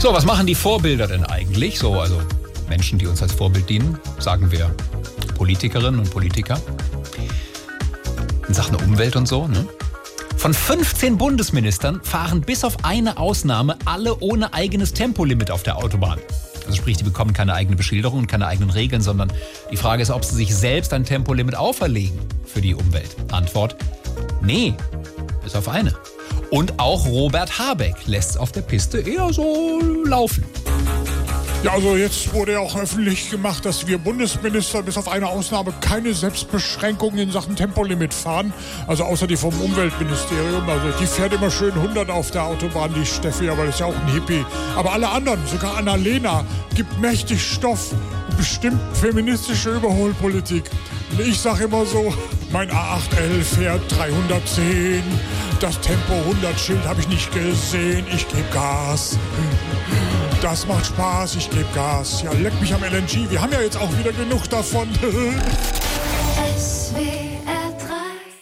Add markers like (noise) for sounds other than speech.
So, was machen die Vorbilder denn eigentlich? So, also Menschen, die uns als Vorbild dienen, sagen wir Politikerinnen und Politiker. In Sachen Umwelt und so, ne? Von 15 Bundesministern fahren bis auf eine Ausnahme alle ohne eigenes Tempolimit auf der Autobahn. Also sprich, die bekommen keine eigene Beschilderung und keine eigenen Regeln, sondern die Frage ist, ob sie sich selbst ein Tempolimit auferlegen für die Umwelt. Antwort, nee, bis auf eine. Und auch Robert Habeck lässt es auf der Piste eher so laufen. Ja, also jetzt wurde ja auch öffentlich gemacht, dass wir Bundesminister bis auf eine Ausnahme keine Selbstbeschränkungen in Sachen Tempolimit fahren. Also außer die vom Umweltministerium. Also die fährt immer schön 100 auf der Autobahn, die Steffi, aber das ist ja auch ein Hippie. Aber alle anderen, sogar Annalena, gibt mächtig Stoff bestimmt feministische Überholpolitik. Ich sag immer so, mein A8L fährt 310. Das Tempo 100 Schild habe ich nicht gesehen. Ich gebe Gas. Das macht Spaß, ich gebe Gas. Ja, leck mich am LNG. Wir haben ja jetzt auch wieder genug davon. (laughs)